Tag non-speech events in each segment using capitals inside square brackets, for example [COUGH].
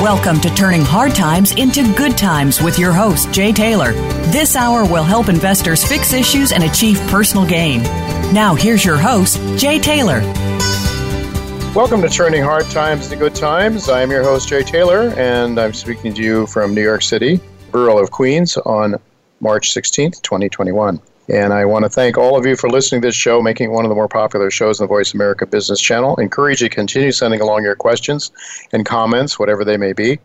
Welcome to Turning Hard Times into Good Times with your host, Jay Taylor. This hour will help investors fix issues and achieve personal gain. Now, here's your host, Jay Taylor. Welcome to Turning Hard Times to Good Times. I'm your host, Jay Taylor, and I'm speaking to you from New York City, borough of Queens, on March 16th, 2021. And I want to thank all of you for listening to this show, making it one of the more popular shows on the Voice America Business Channel. Encourage you to continue sending along your questions and comments, whatever they may be.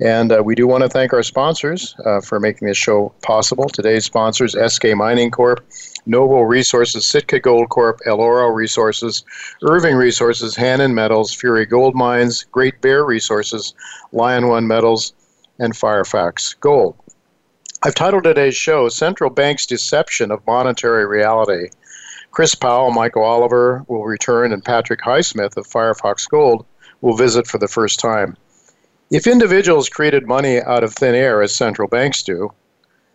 And uh, we do want to thank our sponsors uh, for making this show possible. Today's sponsors SK Mining Corp, Noble Resources, Sitka Gold Corp, Eloro Resources, Irving Resources, Hannan Metals, Fury Gold Mines, Great Bear Resources, Lion One Metals, and Firefox Gold. I've titled today's show Central Bank's Deception of Monetary Reality. Chris Powell, Michael Oliver will return, and Patrick Highsmith of Firefox Gold will visit for the first time. If individuals created money out of thin air, as central banks do,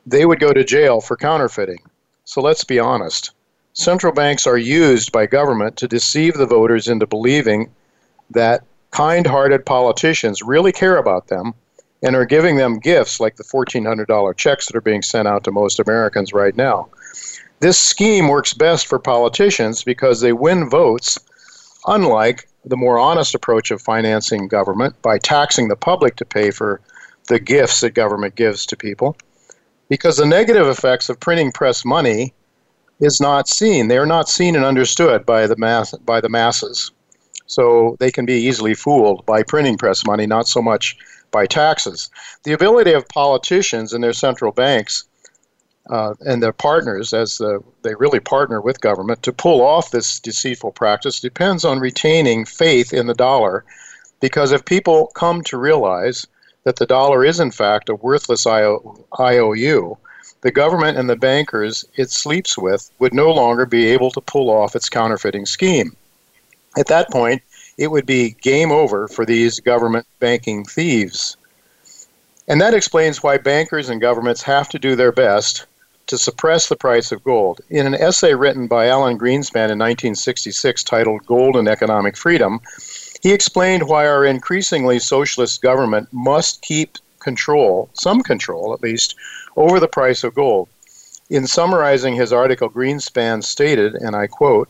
they would go to jail for counterfeiting. So let's be honest. Central banks are used by government to deceive the voters into believing that kind hearted politicians really care about them and are giving them gifts like the $1,400 checks that are being sent out to most Americans right now. This scheme works best for politicians because they win votes, unlike the more honest approach of financing government by taxing the public to pay for the gifts that government gives to people. Because the negative effects of printing press money is not seen. They are not seen and understood by the mass by the masses. So they can be easily fooled by printing press money, not so much by taxes. The ability of politicians and their central banks uh, and their partners, as the, they really partner with government, to pull off this deceitful practice depends on retaining faith in the dollar. Because if people come to realize that the dollar is, in fact, a worthless IOU, the government and the bankers it sleeps with would no longer be able to pull off its counterfeiting scheme. At that point, it would be game over for these government banking thieves. And that explains why bankers and governments have to do their best to suppress the price of gold. In an essay written by Alan Greenspan in 1966 titled Gold and Economic Freedom, he explained why our increasingly socialist government must keep control, some control at least, over the price of gold. In summarizing his article, Greenspan stated, and I quote,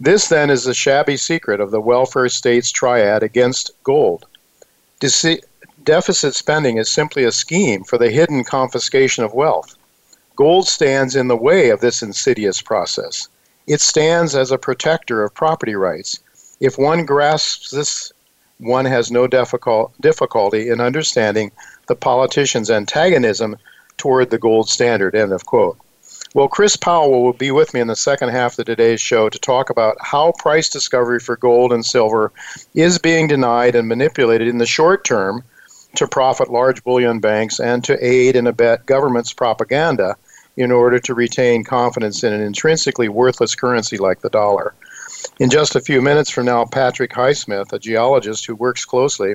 this, then, is the shabby secret of the welfare state's triad against gold. Deficit spending is simply a scheme for the hidden confiscation of wealth. Gold stands in the way of this insidious process. It stands as a protector of property rights. If one grasps this, one has no difficulty in understanding the politician's antagonism toward the gold standard. End of quote. Well, Chris Powell will be with me in the second half of today's show to talk about how price discovery for gold and silver is being denied and manipulated in the short term to profit large bullion banks and to aid and abet government's propaganda in order to retain confidence in an intrinsically worthless currency like the dollar. In just a few minutes from now, Patrick Highsmith, a geologist who works closely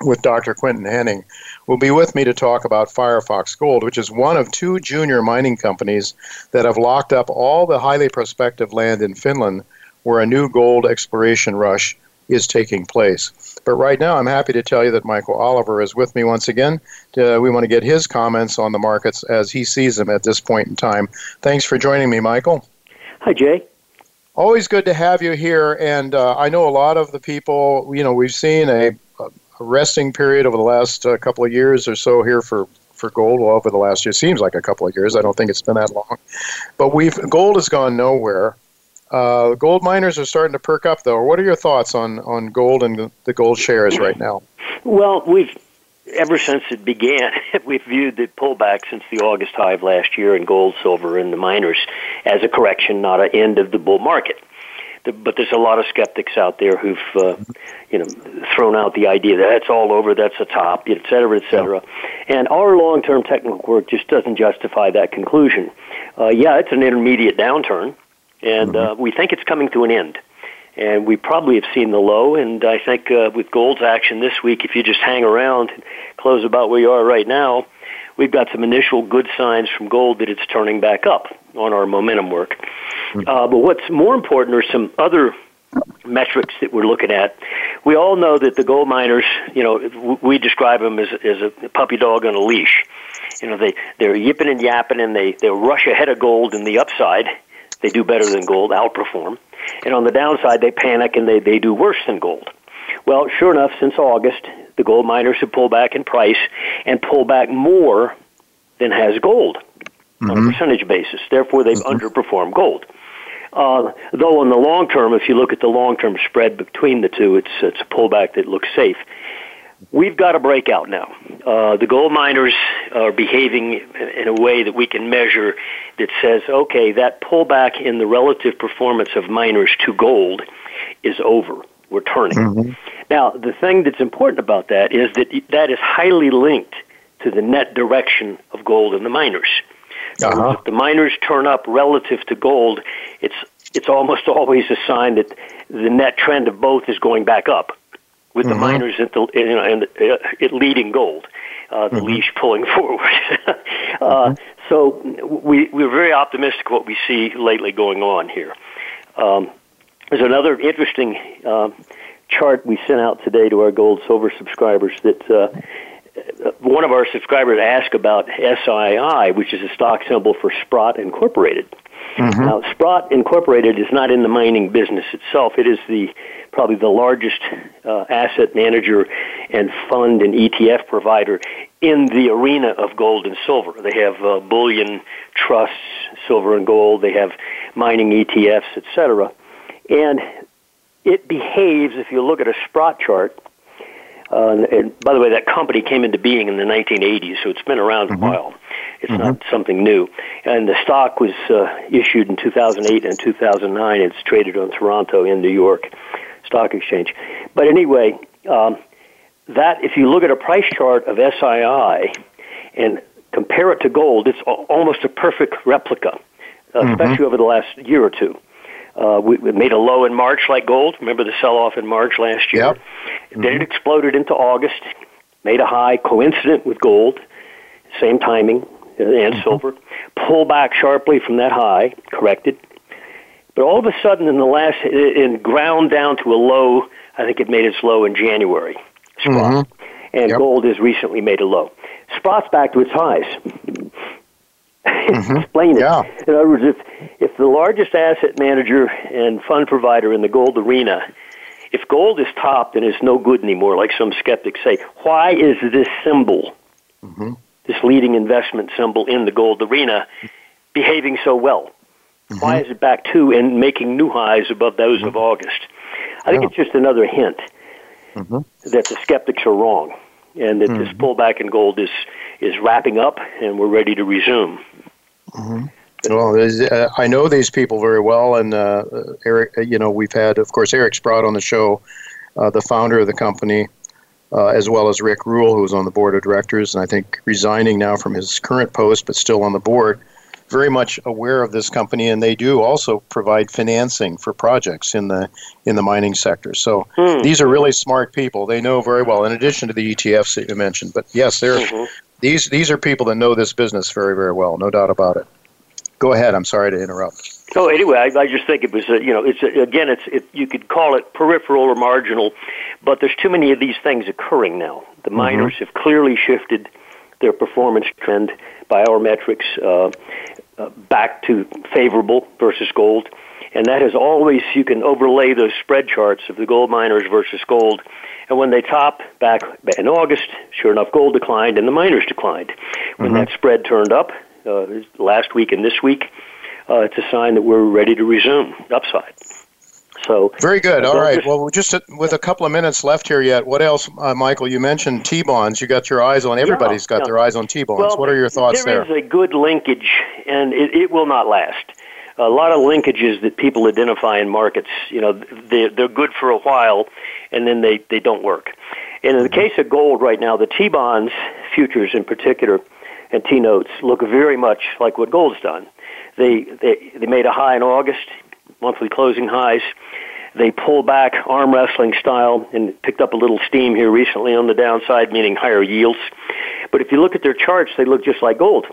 with Dr. Quinton Hennigh, will be with me to talk about Firefox Gold, which is one of two junior mining companies that have locked up all the highly prospective land in Finland where a new gold exploration rush is taking place. But right now, I'm happy to tell you that Michael Oliver is with me once again. Uh, we want to get his comments on the markets as he sees them at this point in time. Thanks for joining me, Michael. Hi, Jay. Always good to have you here. And uh, I know a lot of the people, you know, we've seen a resting period over the last uh, couple of years or so here for for gold well, over the last year. Seems like a couple of years. I don't think it's been that long, but we've gold has gone nowhere. Uh, gold miners are starting to perk up, though. What are your thoughts on on gold and the gold shares right now? Well, we've ever since it began, [LAUGHS] we've viewed the pullback since the August high of last year in gold, silver, and the miners as a correction, not an end of the bull market. But there's a lot of skeptics out there who've, uh, you know, thrown out the idea that it's all over, that's a top, et cetera, et cetera. And our long-term technical work just doesn't justify that conclusion. Uh, yeah, it's an intermediate downturn, and uh, we think it's coming to an end and we probably have seen the low. And I think uh, with gold's action this week, if you just hang around and close about where you are right now, we've got some initial good signs from gold that it's turning back up on our momentum work. Mm-hmm. Uh, but what's more important are some other metrics that we're looking at. We all know that the gold miners, you know, we describe them as, as a puppy dog on a leash. You know, they, they're yipping and yapping and they, they rush ahead of gold in the upside. They do better than gold, outperform. And on the downside, they panic and they, they do worse than gold. Well, sure enough, since August, the gold miners have pulled back in price and pull back more than has gold mm-hmm. on a mm-hmm. percentage basis. Therefore, they've mm-hmm. underperformed gold. Uh, though in the long term, if you look at the long term spread between the two, it's it's a pullback that looks safe. We've got a breakout now. Uh, the gold miners are behaving in a way that we can measure that says, okay, that pullback in the relative performance of miners to gold is over. We're turning. Mm-hmm. Now, the thing that's important about that is that that is highly linked to the net direction of gold and the miners. Uh-huh. If the miners turn up relative to gold, it's it's almost [LAUGHS] always a sign that the net trend of both is going back up with mm-hmm. the miners at the you know and uh, it leading gold, uh, the mm-hmm. leash pulling [LAUGHS] forward. uh, mm-hmm. So we we're very optimistic what we see lately going on here. Um, there's another interesting uh, chart we sent out today to our gold silver subscribers that. Uh, one of our subscribers asked about SII, which is a stock symbol for Sprott Incorporated. Mm-hmm. Now, Sprott Incorporated is not in the mining business itself. It is the probably the largest uh, asset manager and fund and ETF provider in the arena of gold and silver. They have uh, bullion trusts, silver and gold. They have mining ETFs, etc. And it behaves, if you look at a Sprott chart, uh, and by the way, that company came into being in the 1980s, so it's been around mm-hmm. a while. It's mm-hmm. not something new. And the stock was uh, issued in 2008 and 2009. It's traded on Toronto in New York Stock Exchange. But anyway, um, that if you look at a price chart of SII and compare it to gold, it's almost a perfect replica, mm-hmm. especially over the last year or two. Uh, we, we made a low in March like gold. Remember the sell-off in March last year? Yep. Mm-hmm. Then it exploded into August, made a high coincident with gold, same timing, uh, and mm-hmm. silver. Pull back sharply from that high, corrected. But all of a sudden, in the last, it, ground down to a low. I think it made its low in January. Sprott. Mm-hmm. And yep. gold has recently made a low. Sprott's back to its highs. Mm-hmm. [LAUGHS] explain it. Yeah. In other words, if, if the largest asset manager and fund provider in the gold arena, if gold is topped and is no good anymore, like some skeptics say, why is this symbol, mm-hmm. this leading investment symbol in the gold arena, behaving so well? Mm-hmm. Why is it back to and making new highs above those of mm-hmm. August? I think yeah. it's just another hint mm-hmm. that the skeptics are wrong and that this mm-hmm. pullback in gold is is wrapping up and we're ready to resume. Mm-hmm. Well, uh, I know these people very well, and uh, Eric. Uh, you know, we've had, of course, Eric Sprott on the show, uh, the founder of the company, uh, as well as Rick Rule, who's on the board of directors, and I think resigning now from his current post, but still on the board. Very much aware of this company, and they do also provide financing for projects in the in the mining sector. So hmm. these are really smart people. They know very well. In addition to the ETFs that you mentioned, but yes, they're mm-hmm. These these are people that know this business very very well, no doubt about it. Go ahead. I'm sorry to interrupt. So anyway, I, I just think it was a, you know it's a, again it's it, you could call it peripheral or marginal, but there's too many of these things occurring now. The mm-hmm. miners have clearly shifted their performance trend by our metrics uh, uh, back to favorable versus gold, and that is always you can overlay those spread charts of the gold miners versus gold, And when they top back in August, sure enough, gold declined and the miners declined. When mm-hmm. that spread turned up uh, last week and this week, uh, it's a sign that we're ready to resume upside. So very good. All right. Just, well, just with a couple of minutes left here yet, what else, uh, Michael? You mentioned T bonds. You got your eyes on. Everybody's yeah, got yeah. their eyes on T bonds. Well, what are your thoughts there? There is a good linkage, and it, it will not last. A lot of linkages that people identify in markets, you know, they, they're good for a while, and then they, they don't work. And in the case of gold right now, the T bonds futures in particular and T notes look very much like what gold's done. They, they, they made a high in August, monthly closing highs. They pull back arm wrestling style and picked up a little steam here recently on the downside, meaning higher yields. But if you look at their charts, they look just like gold.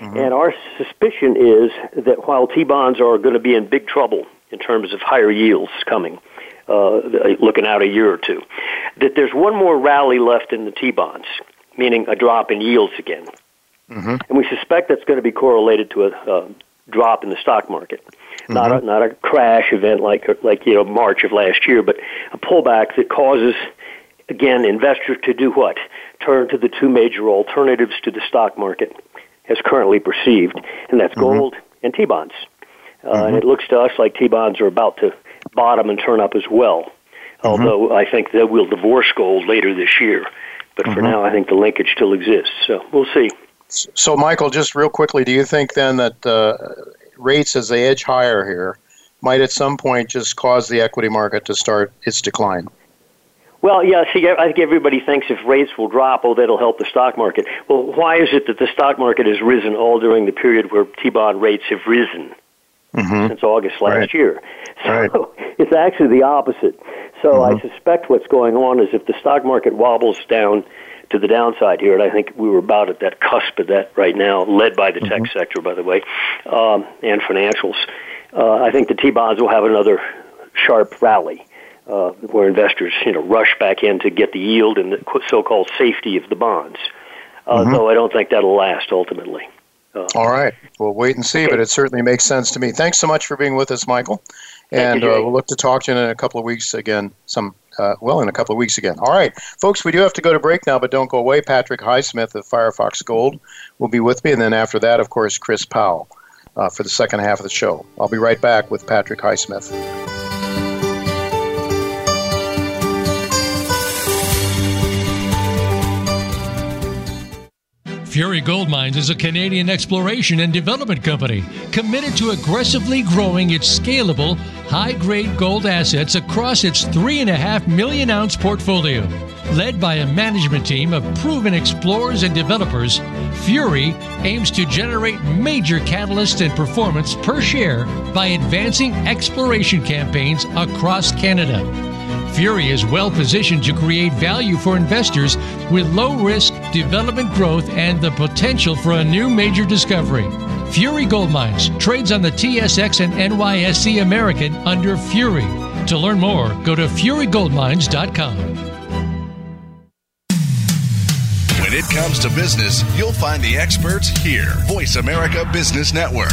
Mm-hmm. And our suspicion is that while T bonds are going to be in big trouble in terms of higher yields coming, uh, looking out a year or two, that there's one more rally left in the T bonds, meaning a drop in yields again. Mm-hmm. And we suspect that's going to be correlated to a, a drop in the stock market. Mm-hmm. Not a, not a crash event like like you know March of last year, but a pullback that causes again investors to do what? Turn to the two major alternatives to the stock market as currently perceived, and that's mm-hmm. gold and T bonds. Uh, and mm-hmm. it looks to us like T bonds are about to bottom and turn up as well. Mm-hmm. Although I think that we'll divorce gold later this year, but for mm-hmm. now I think the linkage still exists. So we'll see. So, Michael, just real quickly, do you think then that uh, rates as they edge higher here might at some point just cause the equity market to start its decline? Well, yeah, see, I think everybody thinks if rates will drop, oh, that'll help the stock market. Well, why is it that the stock market has risen all during the period where T-bond rates have risen mm-hmm. since August last right. year? So right. [LAUGHS] it's actually the opposite. So mm-hmm. I suspect what's going on is if the stock market wobbles down to the downside here, and I think we were about at that cusp of that right now, led by the mm-hmm. tech sector, by the way, um, and financials. Uh, I think the T bonds will have another sharp rally. Uh, where investors, you know, rush back in to get the yield and the so-called safety of the bonds. Uh, mm-hmm. Though I don't think that'll last ultimately. Uh, All right, we'll wait and see, okay. but it certainly makes sense to me. Thanks so much for being with us, Michael, and you, uh, we'll look to talk to you in a couple of weeks again. Some uh, well, in a couple of weeks again. All right, folks, we do have to go to break now, but don't go away. Patrick Highsmith of Firefox Gold will be with me, and then after that, of course, Chris Powell uh, for the second half of the show. I'll be right back with Patrick Highsmith. Fury Gold Mines is a Canadian exploration and development company committed to aggressively growing its scalable, high grade gold assets across its 3.5 million ounce portfolio. Led by a management team of proven explorers and developers, Fury aims to generate major catalyst and performance per share by advancing exploration campaigns across Canada. Fury is well positioned to create value for investors with low risk development growth and the potential for a new major discovery. Fury Gold Mines trades on the TSX and NYSE American under Fury. To learn more, go to furygoldmines.com. When it comes to business, you'll find the experts here. Voice America Business Network.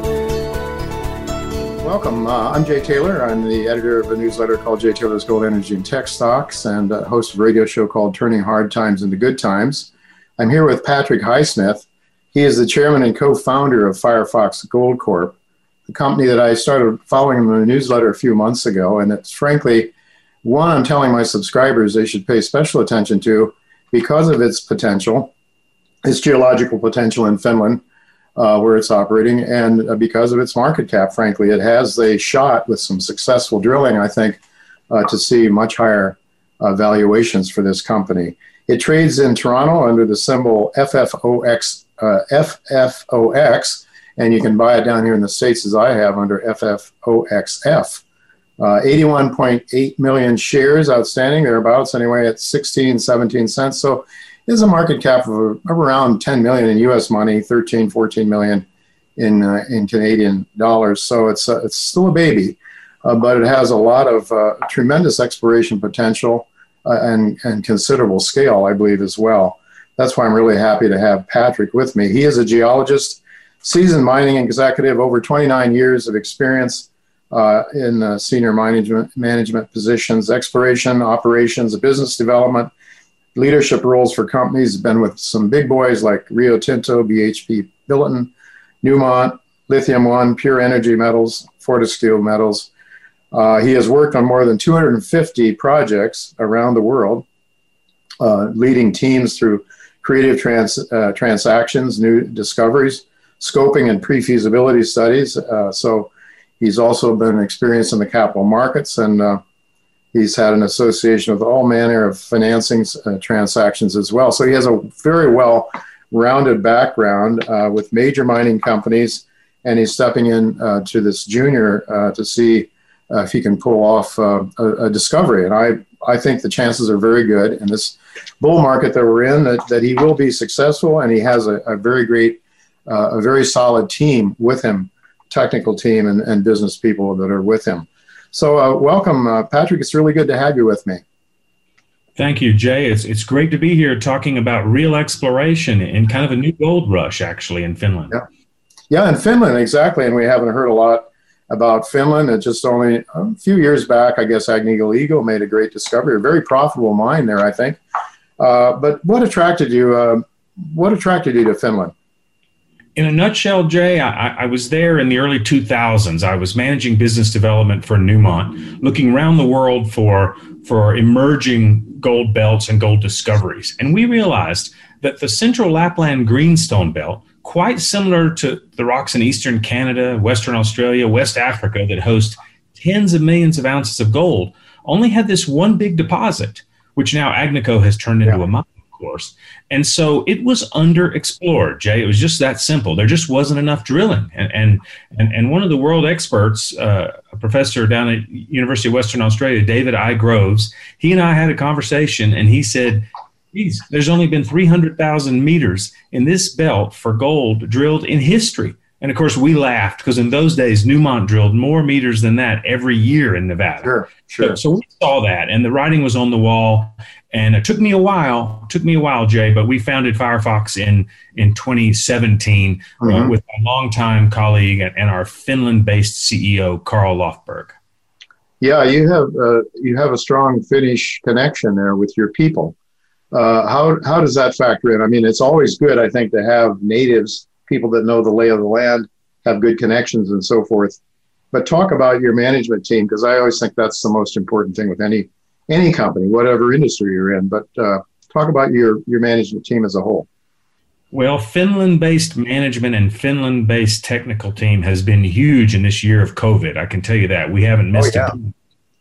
Welcome. Uh, I'm Jay Taylor. I'm the editor of a newsletter called Jay Taylor's Gold Energy and Tech Stocks and host of a radio show called Turning Hard Times into Good Times. I'm here with Patrick Highsmith. He is the chairman and co founder of Firefox Gold Corp, the company that I started following in the newsletter a few months ago. And it's frankly one I'm telling my subscribers they should pay special attention to because of its potential, its geological potential in Finland uh, where it's operating, and uh, because of its market cap, frankly, it has a shot with some successful drilling, I think, uh, to see much higher uh, valuations for this company. It trades in Toronto under the symbol FFOX uh, FFOX, and you can buy it down here in the States as I have under FFOXF. Uh, 81.8 million shares outstanding, thereabouts anyway, at 16, 17 cents. So it's a market cap of around 10 million in US money, 13, 14 million in, uh, in Canadian dollars. So it's, uh, it's still a baby, uh, but it has a lot of uh, tremendous exploration potential uh, and, and considerable scale, I believe, as well. That's why I'm really happy to have Patrick with me. He is a geologist, seasoned mining executive, over 29 years of experience uh, in senior management, management positions, exploration, operations, business development, leadership roles for companies. Been with some big boys like Rio Tinto, BHP Billiton, Newmont, Lithium One, Pure Energy Metals, Fortescue Metals. Uh, he has worked on more than 250 projects around the world, uh, leading teams through creative trans, uh, transactions, new discoveries, scoping and pre-feasibility studies. Uh, so he's also been experienced in the capital markets and uh, he's had an association with all manner of financing uh, transactions as well. So he has a very well rounded background uh, with major mining companies and he's stepping in uh, to this junior to see if he can pull off a, a discovery. And I, I think the chances are very good in this bull market that we're in that, that he will be successful and he has a, a very great, uh, a very solid team with him, technical team and, and business people that are with him. So uh, welcome, uh, Patrick. It's really good to have you with me. Thank you, Jay. It's, it's great to be here talking about real exploration and kind of a new gold rush, actually, in Finland. Yeah, yeah in Finland, exactly. And we haven't heard a lot about Finland. It just only a few years back, I guess Agnico Eagle made a great discovery, a very profitable mine there, I think. Uh, but what attracted you? Uh, what attracted you to Finland? In a nutshell, Jay, I, I, was there in the early 2000s. I was managing business development for Newmont, looking around the world for for emerging gold belts and gold discoveries. And we realized that the central Lapland greenstone belt quite similar to the rocks in eastern Canada, Western Australia, West Africa that host tens of millions of ounces of gold, only had this one big deposit, which now Agnico has turned into yeah. a mine, course. And so it was underexplored, Jay. It was just that simple. There just wasn't enough drilling. And and and, and one of the world experts, uh, a professor down at University of Western Australia, David I. Groves, he and I had a conversation, and he said geez, there's only been 300,000 meters in this belt for gold drilled in history. And of course, we laughed because in those days, Newmont drilled more meters than that every year in Nevada. Sure, sure. So, so we saw that, and the writing was on the wall. And it took me a while, took me a while, Jay, but we founded Firefox in in 2017 uh, mm-hmm. uh, with a longtime colleague and, and our Finland-based CEO, Carl Lofberg. Yeah, you have uh, you have a strong Finnish connection there with your people. Uh, how how does that factor in? I mean, it's always good, I think, to have natives, people that know the lay of the land, have good connections and so forth. But talk about your management team because I always think that's the most important thing with any any company, whatever industry you're in. But uh, talk about your your management team as a whole. Well, Finland-based management and Finland-based technical team has been huge in this year of COVID. I can tell you that we haven't missed oh, yeah. a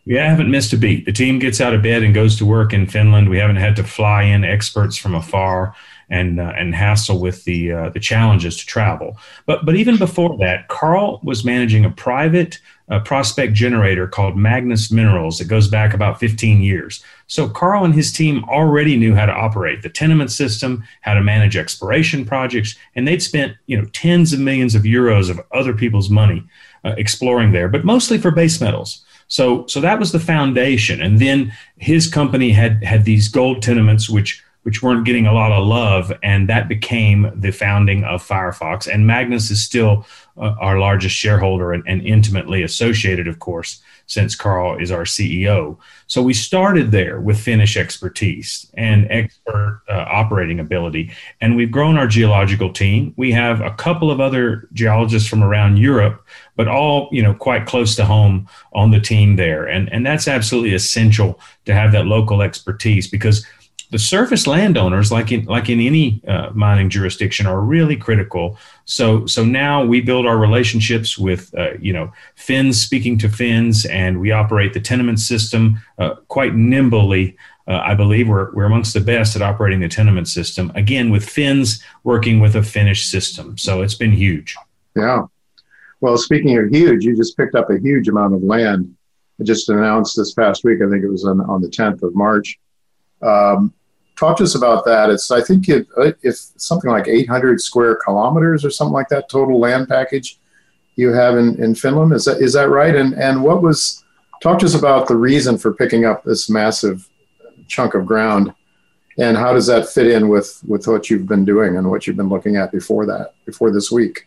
we haven't missed a beat. The team gets out of bed and goes to work in Finland. We haven't had to fly in experts from afar and uh, and hassle with the uh, the challenges to travel. But but even before that, Carl was managing a private uh, prospect generator called Magnus Minerals. that goes back about 15 years. So Carl and his team already knew how to operate the tenement system, how to manage exploration projects, and they'd spent you know tens of millions of euros of other people's money uh, exploring there, but mostly for base metals. So so that was the foundation, and then his company had had these gold tenements which which weren't getting a lot of love, and that became the founding of Firefox. And Magnus is still uh, our largest shareholder and, and, intimately associated, of course, since Carl is our CEO. So we started there with Finnish expertise and expert uh, operating ability, and we've grown our geological team. We have a couple of other geologists from around Europe, but all you know quite close to home on the team there, and and that's absolutely essential to have that local expertise because the surface landowners, like in like in any uh, mining jurisdiction, are really critical. So so now we build our relationships with uh, you know Finns speaking to Finns, and we operate the tenement system uh, quite nimbly. Uh, I believe we're we're amongst the best at operating the tenement system. Again, with Finns working with a Finnish system, so it's been huge. Yeah. Well, speaking of huge, you just picked up a huge amount of land. I just announced this past week. I think it was on, on the 10th of March. Um, talk to us about that. It's I think it, uh, it's something like 800 square kilometers or something like that total land package you have in, in Finland. Is that is that right? And and what was talk to us about the reason for picking up this massive chunk of ground, and how does that fit in with with what you've been doing and what you've been looking at before that before this week?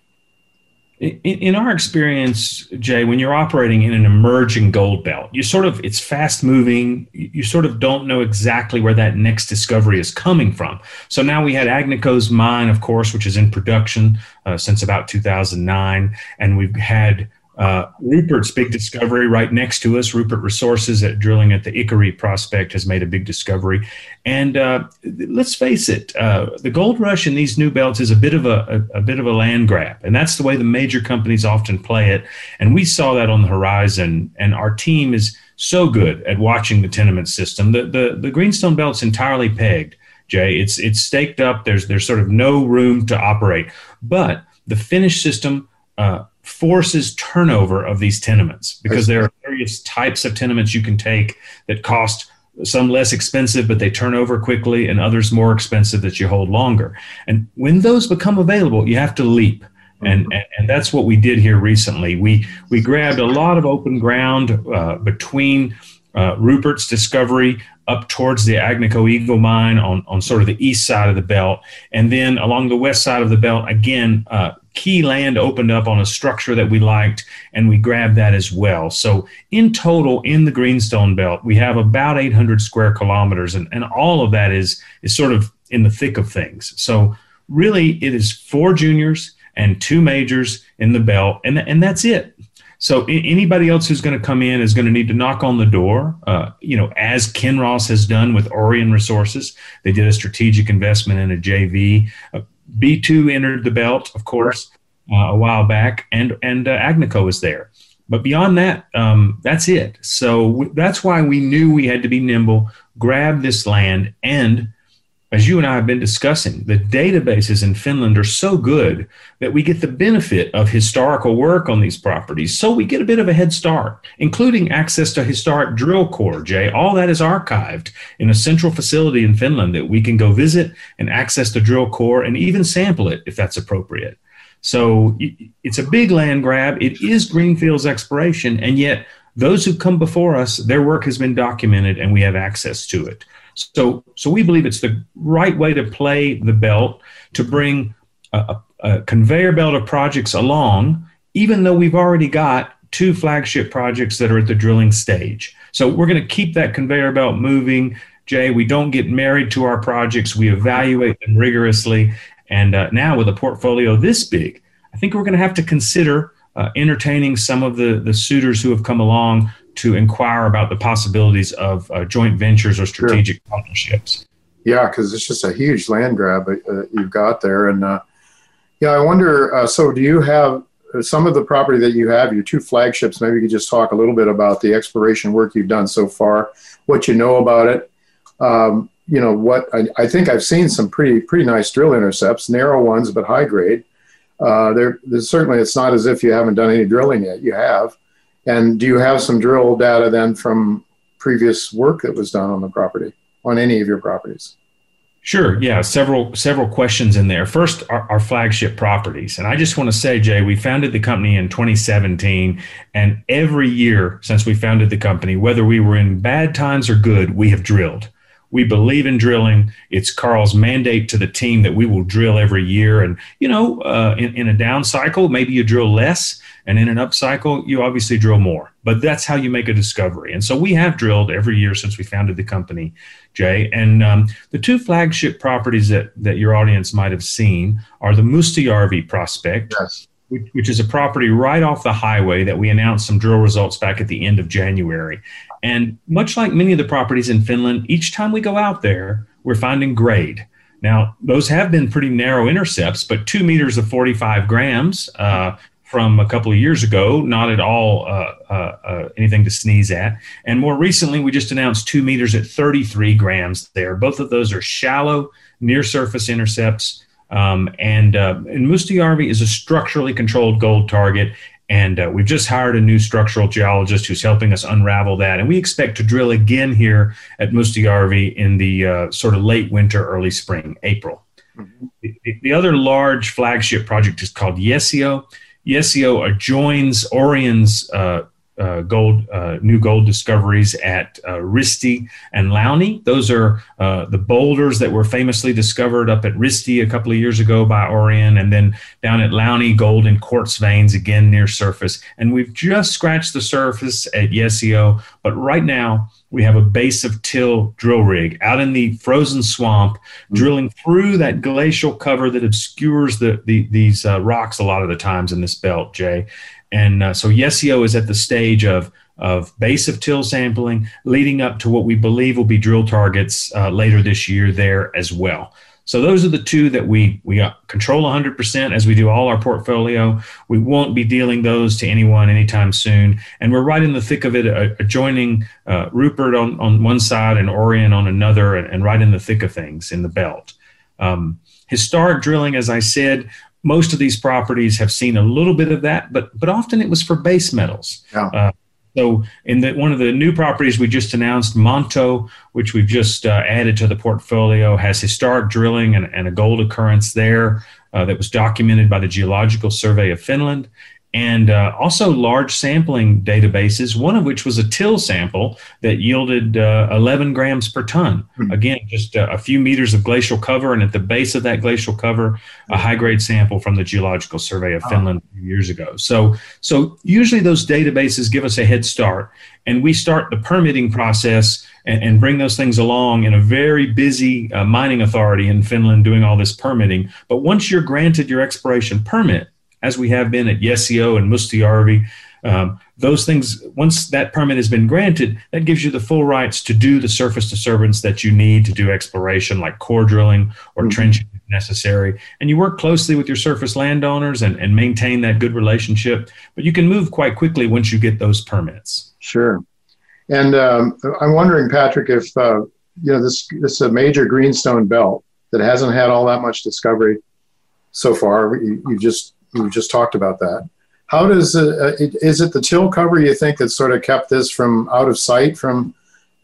In, in, our experience, Jay, when you're operating in an emerging gold belt, you sort of it's fast moving. You sort of don't know exactly where that next discovery is coming from. So now we had Agnico's mine, of course, which is in production uh, since about 2009, and we've had uh, Rupert's big discovery right next to us, Rupert Resources at drilling at the Ikkari prospect has made a big discovery. And uh, let's face it, uh, the gold rush in these new belts is a bit of a, a, a, bit of a land grab, and that's the way the major companies often play it. And we saw that on the horizon. And our team is so good at watching the tenement system. The the, the Greenstone Belt's entirely pegged. Jay, it's it's staked up. There's there's sort of no room to operate, but the Finnish system. Uh, forces turnover of these tenements because there are various types of tenements you can take that cost some less expensive but they turn over quickly and others more expensive that you hold longer and when those become available you have to leap and, mm-hmm. and, and that's what we did here recently we we grabbed a lot of open ground uh, between uh, Rupert's discovery up towards the Agnico Eagle mine on, on sort of the east side of the belt. And then along the west side of the belt, again, uh, key land opened up on a structure that we liked, and we grabbed that as well. So, in total, in the Greenstone Belt, we have about 800 square kilometers, and, and all of that is, is sort of in the thick of things. So, really, it is four juniors and two majors in the belt, and, and that's it. So anybody else who's going to come in is going to need to knock on the door, uh, you know, as Kinross has done with Aurion Resources. They did a strategic investment in a JV. Uh, B2 entered the belt, of course, uh, a while back, and and uh, Agnico is there. But beyond that, um, that's it. So w- that's why we knew we had to be nimble, grab this land, and as you and I have been discussing, the databases in Finland are so good that we get the benefit of historical work on these properties. So we get a bit of a head start, including access to historic drill core, Jay. All that is archived in a central facility in Finland that we can go visit and access the drill core and even sample it if that's appropriate. So it's a big land grab. It is Greenfield's exploration, and yet those who come before us, their work has been documented and we have access to it. So, so we believe it's the right way to play the belt to bring a, a, conveyor belt of projects along, even though we've already got two flagship projects that are at the drilling stage. So we're going to keep that conveyor belt moving. Jay, we don't get married to our projects. We evaluate them rigorously. And uh, now with a portfolio this big, I think we're going to have to consider uh, entertaining some of the, the suitors who have come along to inquire about the possibilities of uh, joint ventures or strategic sure. partnerships. Yeah, because it's just a huge land grab uh, you've got there, and uh, yeah, I wonder. Uh, so, do you have uh, some of the property that you have? Your two flagships. Maybe you could just talk a little bit about the exploration work you've done so far, what you know about it. Um, you know what? I, I, think I've seen some pretty pretty nice drill intercepts, narrow ones but high grade. Uh, there, certainly it's not as if you haven't done any drilling yet. You have. And do you have some drill data then from previous work that was done on the property, on any of your properties? Sure. Yeah. Several several questions in there. First, our, our, flagship properties, and I just want to say, Jay, we founded the company in 2017, and every year since we founded the company, whether we were in bad times or good, we have drilled. We believe in drilling. It's Carl's mandate to the team that we will drill every year. And you know, uh, in, in a down cycle, maybe you drill less and in an up cycle, you obviously drill more, but that's how you make a discovery. And so we have drilled every year since we founded the company, Jay. And um, the two flagship properties that, that your audience might have seen are the Mustajärvi prospect. Yes. Which is a property right off the highway that we announced some drill results back at the end of January. And much like many of the properties in Finland, each time we go out there, we're finding grade. Now, those have been pretty narrow intercepts, but two meters of 45 grams uh, from a couple of years ago, not at all uh, uh, uh, anything to sneeze at. And more recently, we just announced two meters at 33 grams there. Both of those are shallow, near surface intercepts. Um, and, uh, and Mustajärvi is a structurally controlled gold target. And uh, we've just hired a new structural geologist who's helping us unravel that. And we expect to drill again here at Mustajärvi in the uh, sort of late winter, early spring, April. Mm-hmm. The, the, other large flagship project is called Jeesiö. Jeesiö adjoins Aurion's uh, uh, gold, uh, new gold discoveries at uh, Risti and Launi. Those are uh, the boulders that were famously discovered up at Risti a couple of years ago by Aurion, and then down at Launi, gold and quartz veins again near surface. And we've just scratched the surface at Jeesiö, but right now we have a base of till drill rig out in the frozen swamp, mm-hmm. drilling through that glacial cover that obscures the, the these uh, rocks a lot of the times in this belt, Jay. And uh, so Jeesiö is at the stage of of base of till sampling, leading up to what we believe will be drill targets uh, later this year there as well. So those are the two that we we control 100% as we do all our portfolio. We won't be dealing those to anyone anytime soon, and we're right in the thick of it, uh, adjoining uh, Rupert on, on one side and Aurion on another, and, and, right in the thick of things in the belt. Um, historic drilling, as I said, most of these properties have seen a little bit of that, but but often it was for base metals. Yeah. Uh, so, in the, one of the new properties we just announced, Monto, which we've just uh, added to the portfolio, has historic drilling and, and a gold occurrence there uh, that was documented by the Geological Survey of Finland and uh, also large sampling databases, one of which was a till sample that yielded uh, 11 grams per ton. Mm-hmm. Again, just uh, a few meters of glacial cover, and at the base of that glacial cover, a high grade sample from the Geological Survey of oh. Finland a few years ago. So, so usually those databases give us a head start, and we start the permitting process and, and bring those things along in a very busy uh, mining authority in Finland doing all this permitting. But once you're granted your exploration permit, as we have been at Jeesiö and Mustajärvi. Um, those things, once that permit has been granted, that gives you the full rights to do the surface disturbance that you need to do exploration, like core drilling or mm-hmm. trenching if necessary. And you work closely with your surface landowners and, and maintain that good relationship. But you can move quite quickly once you get those permits. Sure. And um, I'm wondering, Patrick, if uh, you know this this is a major greenstone belt that hasn't had all that much discovery so far. You, you just we just talked about that. How does uh, it, is it the till cover you think that sort of kept this from out of sight from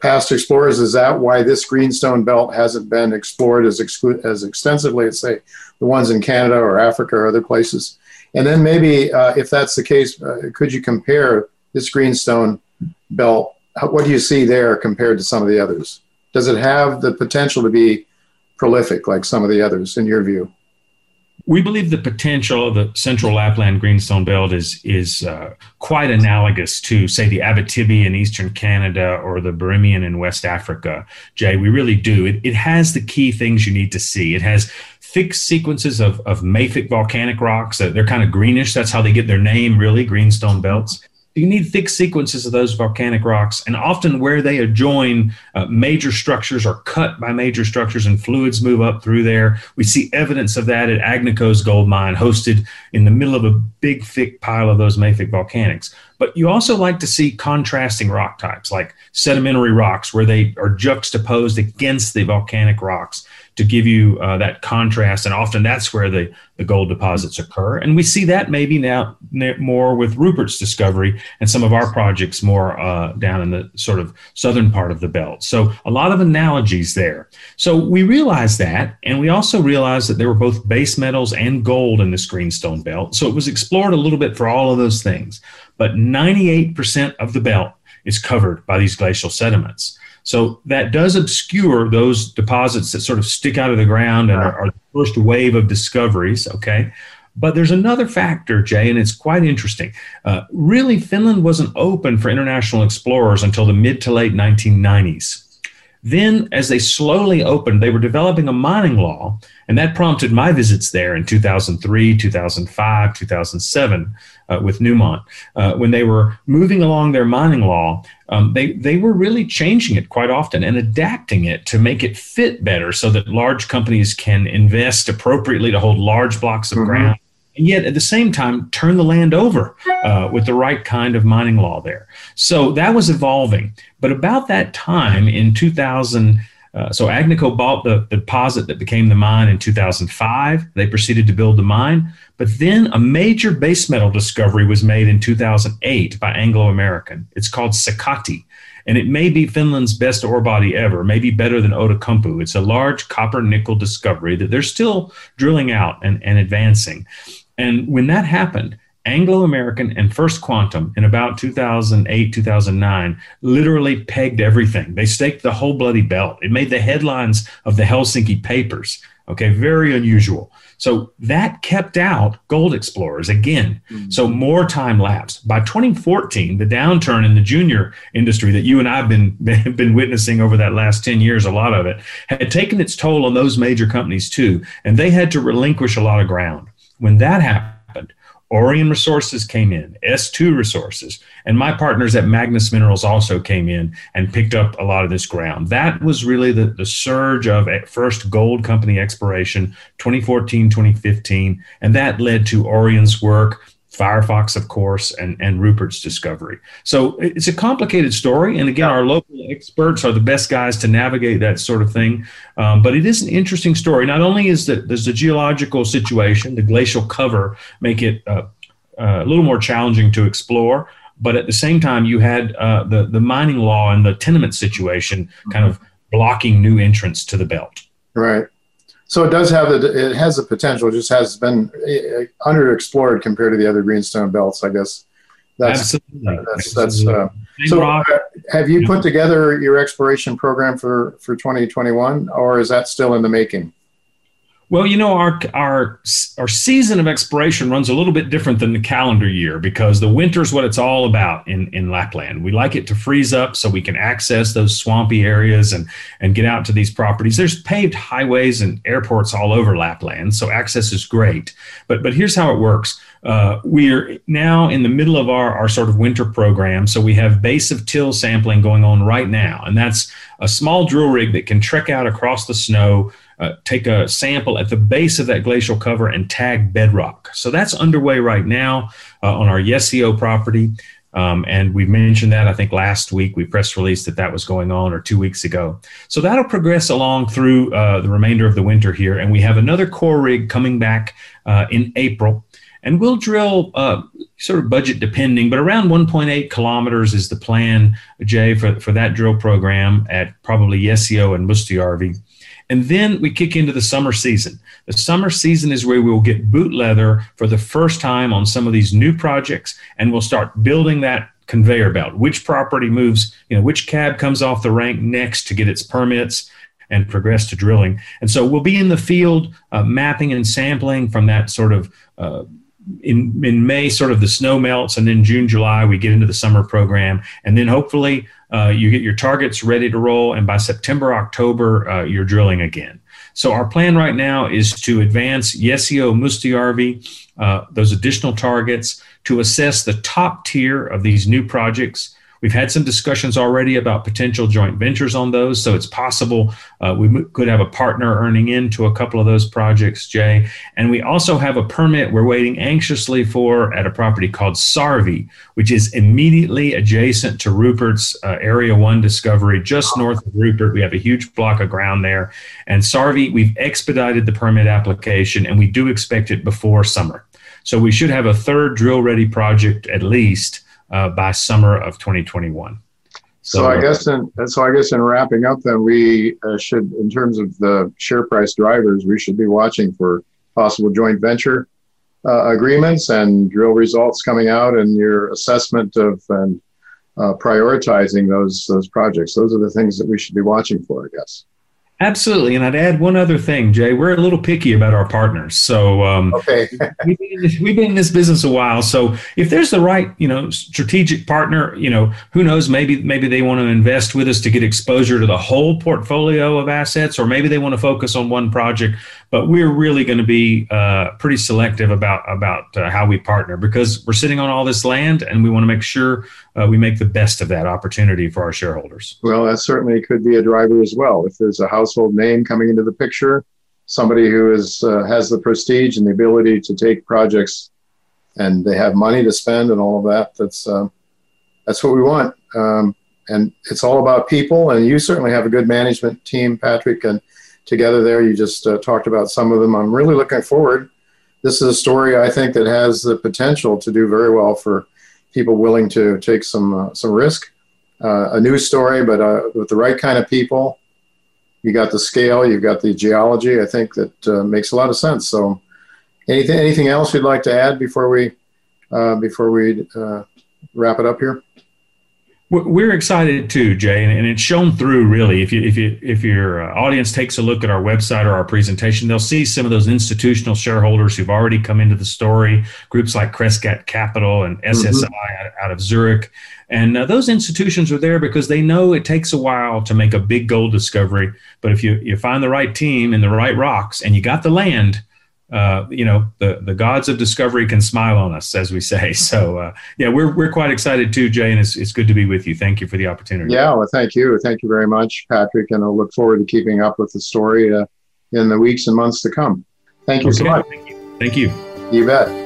past explorers? Is that why this greenstone belt hasn't been explored as exclu- as extensively as say the ones in Canada or Africa or other places? And then maybe uh, if that's the case, uh, could you compare this greenstone belt? What do you see there compared to some of the others? Does it have the potential to be prolific like some of the others in your view? We believe the potential of the Central Lapland Greenstone Belt is is uh, quite analogous to, say, the Abitibi in eastern Canada or the Birimian in West Africa. Jay, we really do. It, it has the key things you need to see. It has fixed sequences of, of mafic volcanic rocks. They're kind of greenish. That's how they get their name, really, greenstone belts you need thick sequences of those volcanic rocks, and often where they adjoin uh, major structures are cut by major structures and fluids move up through there. We see evidence of that at Agnico's gold mine, hosted in the middle of a big, thick pile of those mafic volcanics. But you also like to see contrasting rock types, like sedimentary rocks, where they are juxtaposed against the volcanic rocks to give you uh, that contrast. And often that's where the, the gold deposits occur. And we see that maybe now more with Rupert's discovery and some of our projects more uh, down in the sort of southern part of the belt. So a lot of analogies there. So we realized that. And we also realized that there were both base metals and gold in this greenstone belt. So it was explored a little bit for all of those things. But 98% of the belt is covered by these glacial sediments. So that does obscure those deposits that sort of stick out of the ground and are, are the first wave of discoveries. Okay. But there's another factor, Jay, and it's quite interesting. Uh, really, Finland wasn't open for international explorers until the mid to late 1990s. Then, as they slowly opened, they were developing a mining law, and that prompted my visits there in 2003, 2005, 2007 uh, with Newmont. Uh, when they were moving along their mining law, um, they, they were really changing it quite often and adapting it to make it fit better so that large companies can invest appropriately to hold large blocks of mm-hmm. ground and yet at the same time turn the land over uh, with the right kind of mining law there. So that was evolving. But about that time in 2000, uh, so Agnico bought the, the deposit that became the mine in 2005. They proceeded to build the mine. But then a major base metal discovery was made in 2008 by Anglo American. It's called Sakatti, And it may be Finland's best ore body ever, maybe better than Outokumpu. It's a large copper nickel discovery that they're still drilling out and, and advancing. And when that happened, Anglo American and First Quantum in about 2008, 2009 literally pegged everything. They staked the whole bloody belt. It made the headlines of the Helsinki papers. Okay, very unusual. So that kept out gold explorers again. Mm-hmm. So more time lapsed. By 2014, the downturn in the junior industry that you and I've [LAUGHS] been been witnessing over that last 10 years, a lot of it had taken its toll on those major companies too, and they had to relinquish a lot of ground. When that happened, Aurion Resources came in, S2 Resources, and my partners at Magnus Minerals also came in and picked up a lot of this ground. That was really the, the surge of first gold company exploration, 2014, 2015, and that led to Aurion's work Firefox, of course, and, and Rupert's discovery. So it's a complicated story. And again, our local experts are the best guys to navigate that sort of thing. Um, but it is an interesting story. Not only is the, there's the geological situation, the glacial cover make it uh, uh, a little more challenging to explore, but at the same time, you had uh, the, the mining law and the tenement situation kind of blocking new entrants to the belt. Right. So it does have the it has the potential. It just has been uh, underexplored compared to the other greenstone belts. I guess that's Absolutely. that's that's. Uh, so uh, have you put together your exploration program for for 2021, or is that still in the making? Well, you know, our our our season of exploration runs a little bit different than the calendar year because the winter is what it's all about in in Lapland. We like it to freeze up so we can access those swampy areas and and get out to these properties. There's paved highways and airports all over Lapland, so access is great. But but here's how it works. Uh, we're now in the middle of our, our sort of winter program. So we have base of till sampling going on right now. And that's a small drill rig that can trek out across the snow, uh, take a sample at the base of that glacial cover and tag bedrock. So that's underway right now uh, on our Jeesiö property. Um, and we mentioned that I think last week we press released that that was going on or two weeks ago. So that'll progress along through uh, the remainder of the winter here. And we have another core rig coming back uh, in April. And we'll drill uh, sort of budget depending, but around 1.8 kilometers is the plan, Jay, for, for that drill program at probably Jeesiö and Mustajärvi. And then we kick into the summer season. The summer season is where we'll get boot leather for the first time on some of these new projects, and we'll start building that conveyor belt. Which property moves, you know, which cab comes off the rank next to get its permits and progress to drilling. And so we'll be in the field uh, mapping and sampling from that sort of uh, in in May, sort of the snow melts, and then June, July, we get into the summer program, and then hopefully uh, you get your targets ready to roll, and by September, October, uh, you're drilling again. So our plan right now is to advance Jeesiö Mustajärvi, uh, those additional targets, to assess the top tier of these new projects We've had some discussions already about potential joint ventures on those, so it's possible uh, we could have a partner earning into a couple of those projects, Jay. And we also have a permit we're waiting anxiously for at a property called Sarvi, which is immediately adjacent to Rupert's uh, Area 1 discovery, just north of Rupert. We have a huge block of ground there. And Sarvi, we've expedited the permit application, and we do expect it before summer. So we should have a third drill ready project at least uh, by summer of 2021. So, so, I guess in so I guess in wrapping up, then we uh, should, in terms of the share price drivers, we should be watching for possible joint venture uh, agreements and drill results coming out, and your assessment of and uh, prioritizing those those projects. Those are the things that we should be watching for, I guess. Absolutely, and I'd add one other thing, Jay. We're a little picky about our partners, so um, okay. we've, been this, we've, been in this business a while. So if there's the right, you know, strategic partner, you know, who knows? Maybe maybe they want to invest with us to get exposure to the whole portfolio of assets, or maybe they want to focus on one project. But we're really going to be uh, pretty selective about about uh, how we partner because we're sitting on all this land, and we want to make sure uh, we make the best of that opportunity for our shareholders. Well, that certainly could be a driver as well. If there's a household name coming into the picture, somebody who is uh, has the prestige and the ability to take projects, and they have money to spend and all of that. That's uh, that's what we want. Um, and it's all about people. And you certainly have a good management team, Patrick, and together there. You just uh, talked about some of them. I'm really looking forward. This is a story I think that has the potential to do very well for people willing to take some uh, some risk. Uh, a new story, but uh, with the right kind of people, you got the scale, you've got the geology. I think that uh, makes a lot of sense. So, anything anything else you'd like to add before we uh, before we wrap it up here? We're excited too, Jay, and it's shown through really. If you if you if your uh, audience takes a look at our website or our presentation, they'll see some of those institutional shareholders who've already come into the story. Groups like Crescat Capital and SSI mm-hmm. out of Zurich, and uh, those institutions are there because they know it takes a while to make a big gold discovery. But if you you find the right team and the right rocks, and you got the land, uh, you know, the, the gods of discovery can smile on us, as we say. [LAUGHS] So, uh, yeah, we're, we're quite excited too, Jay, and it's, it's good to be with you. Thank you for the opportunity. Yeah, well, thank you. Thank you very much, Patrick, and I'll look forward to keeping up with the story uh, in the weeks and months to come. Thank you okay. so much. Thank you. Thank you. You bet.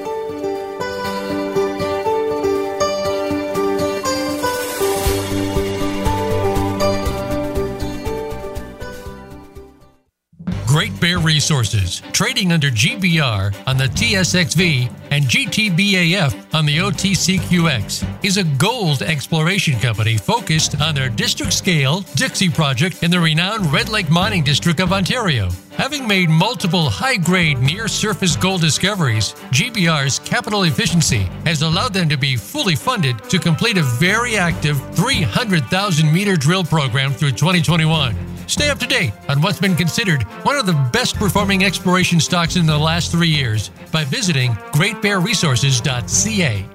Resources, trading under GBR on the TSXV and GTBAF on the OTCQX, is a gold exploration company focused on their district scale Dixie project in the renowned Red Lake Mining District of Ontario. Having made multiple high grade near surface gold discoveries, GBR's capital efficiency has allowed them to be fully funded to complete a very active 300,000 meter drill program through 2021. Stay up to date on what's been considered one of the best performing exploration stocks in the last three years by visiting greatbearresources.ca.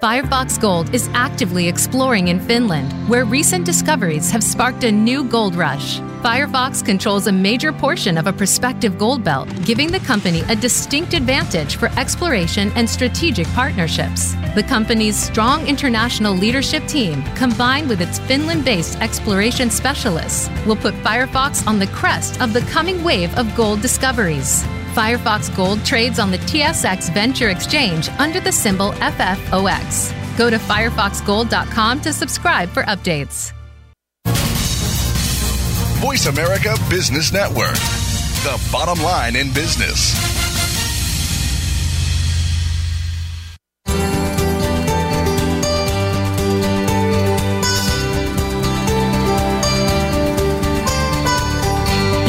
Firefox Gold is actively exploring in Finland, where recent discoveries have sparked a new gold rush. Firefox controls a major portion of a prospective gold belt, giving the company a distinct advantage for exploration and strategic partnerships. The company's strong international leadership team, combined with its Finland based exploration specialists, will put Firefox on the crest of the coming wave of gold discoveries. Firefox Gold trades on the TSX Venture Exchange under the symbol FFOX. Go to firefoxgold.com to subscribe for updates. Voice America Business Network, the bottom line in business.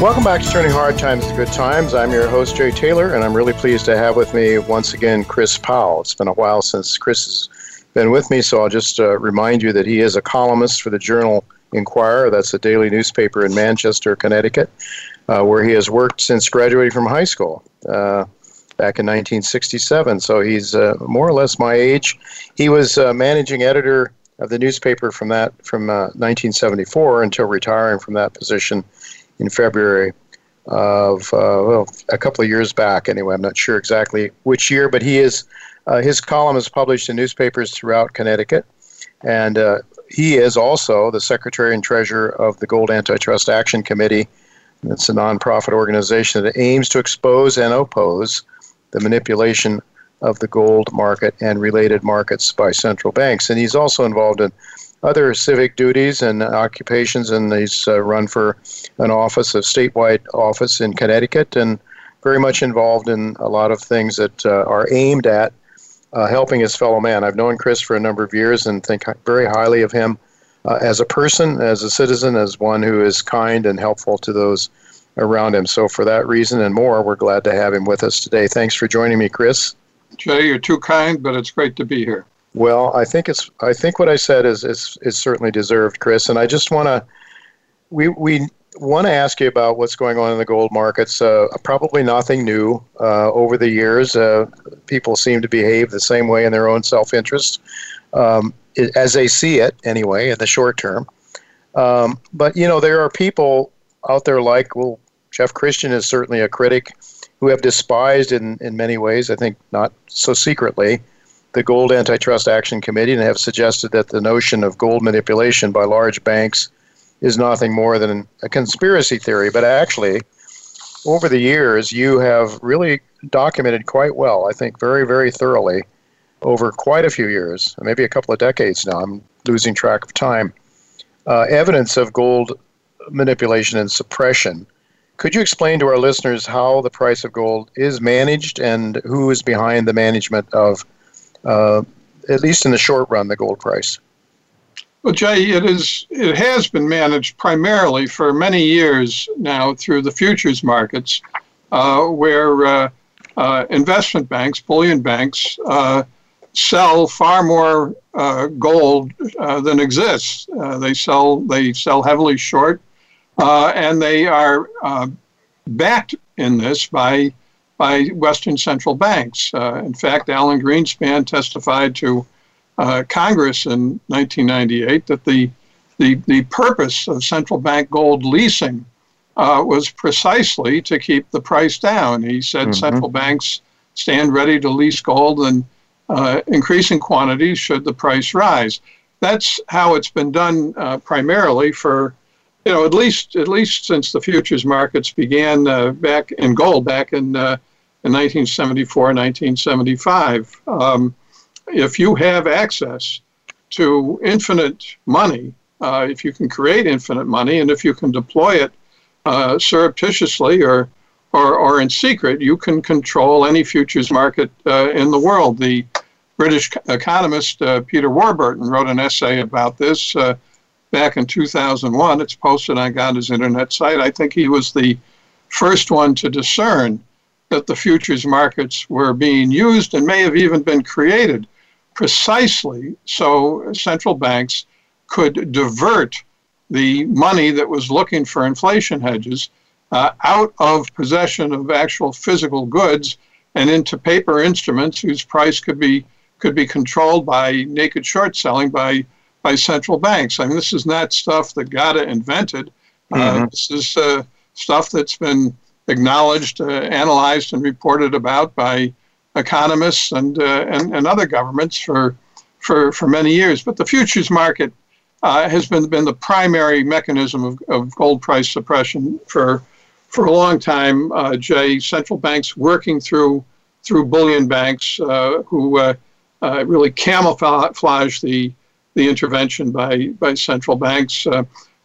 Welcome back to Turning Hard Times to Good Times. I'm your host, Jay Taylor, and I'm really pleased to have with me once again Chris Powell. It's been a while since Chris has been with me, so I'll just uh, remind you that he is a columnist for the Journal Inquirer. That's a daily newspaper in Manchester, Connecticut, uh, where he has worked since graduating from high school. Uh, back in 1967, so he's uh, more or less my age. He was uh, managing editor of the newspaper from that from 1974 uh, until retiring from that position in February of uh, well, a couple of years back. Anyway, I'm not sure exactly which year, but he is uh, his column is published in newspapers throughout Connecticut, and uh, he is also the secretary and treasurer of the Gold Antitrust Action Committee. It's a nonprofit organization that aims to expose and oppose the manipulation of the gold market and related markets by central banks. And he's also involved in other civic duties and occupations, and he's uh, run for an office, a statewide office in Connecticut, and very much involved in a lot of things that uh, are aimed at uh, helping his fellow man. I've known Chris for a number of years and think very highly of him uh, as a person, as a citizen, as one who is kind and helpful to those around him. So, for that reason and more, we're glad to have him with us today. Thanks for joining me, Chris. Jay, you're too kind, but it's great to be here. Well, I think it's. I think what I said is is, is certainly deserved, Chris. And I just want to. We we want to ask you about what's going on in the gold markets. Uh, probably nothing new uh, over the years. Uh, people seem to behave the same way in their own self-interest, um, as they see it anyway, in the short term. Um, but you know, there are people out there like well, Jeff Christian is certainly a critic who have despised in in many ways. I think not so secretly the Gold Antitrust Action Committee and have suggested that the notion of gold manipulation by large banks is nothing more than a conspiracy theory. But actually, over the years, you have really documented quite well, I think very, very thoroughly, over quite a few years, maybe a couple of decades now. I'm losing track of time. Uh, evidence of gold manipulation and suppression. Could you explain to our listeners how the price of gold is managed and who is behind the management of, at least in the short run, the gold price? Well, Jay, it is it has been managed primarily for many years now through the futures markets, uh, where uh, uh, investment banks, bullion banks, uh, sell far more uh, gold uh, than exists. they sell they sell heavily short, and they are backed in this by by Western central banks. in fact, Alan Greenspan testified to uh, Congress in 1998 that the, the, the purpose of central bank gold leasing uh, was precisely to keep the price down. He said mm-hmm. central banks stand ready to lease gold in uh, increasing quantities should the price rise. That's how it's been done uh, primarily for, you know, at least at least since the futures markets began uh, back in gold back in uh, in 1974, 1975. Um, if you have access to infinite money, uh, if you can create infinite money, and if you can deploy it uh, surreptitiously or, or, or in secret, you can control any futures market uh, in the world. The British economist uh, Peter Warburton wrote an essay about this back in 2001. It's posted on GATA's internet site. I think he was the first one to discern that the futures markets were being used and may have even been created precisely so central banks could divert the money that was looking for inflation hedges uh, out of possession of actual physical goods and into paper instruments whose price could be could be controlled by naked short selling by by central banks. I mean, this is not stuff that GATA invented. Uh, mm-hmm. this is uh, stuff that's been acknowledged, uh, analyzed, and reported about by economists and, uh, and, and other governments for, for, for many years. But the futures market uh, has been, been the primary mechanism of, of gold price suppression for, for a long time. Uh, Jay, central banks working through, through bullion banks uh, who uh, uh, really camouflage the, the intervention by, by central banks.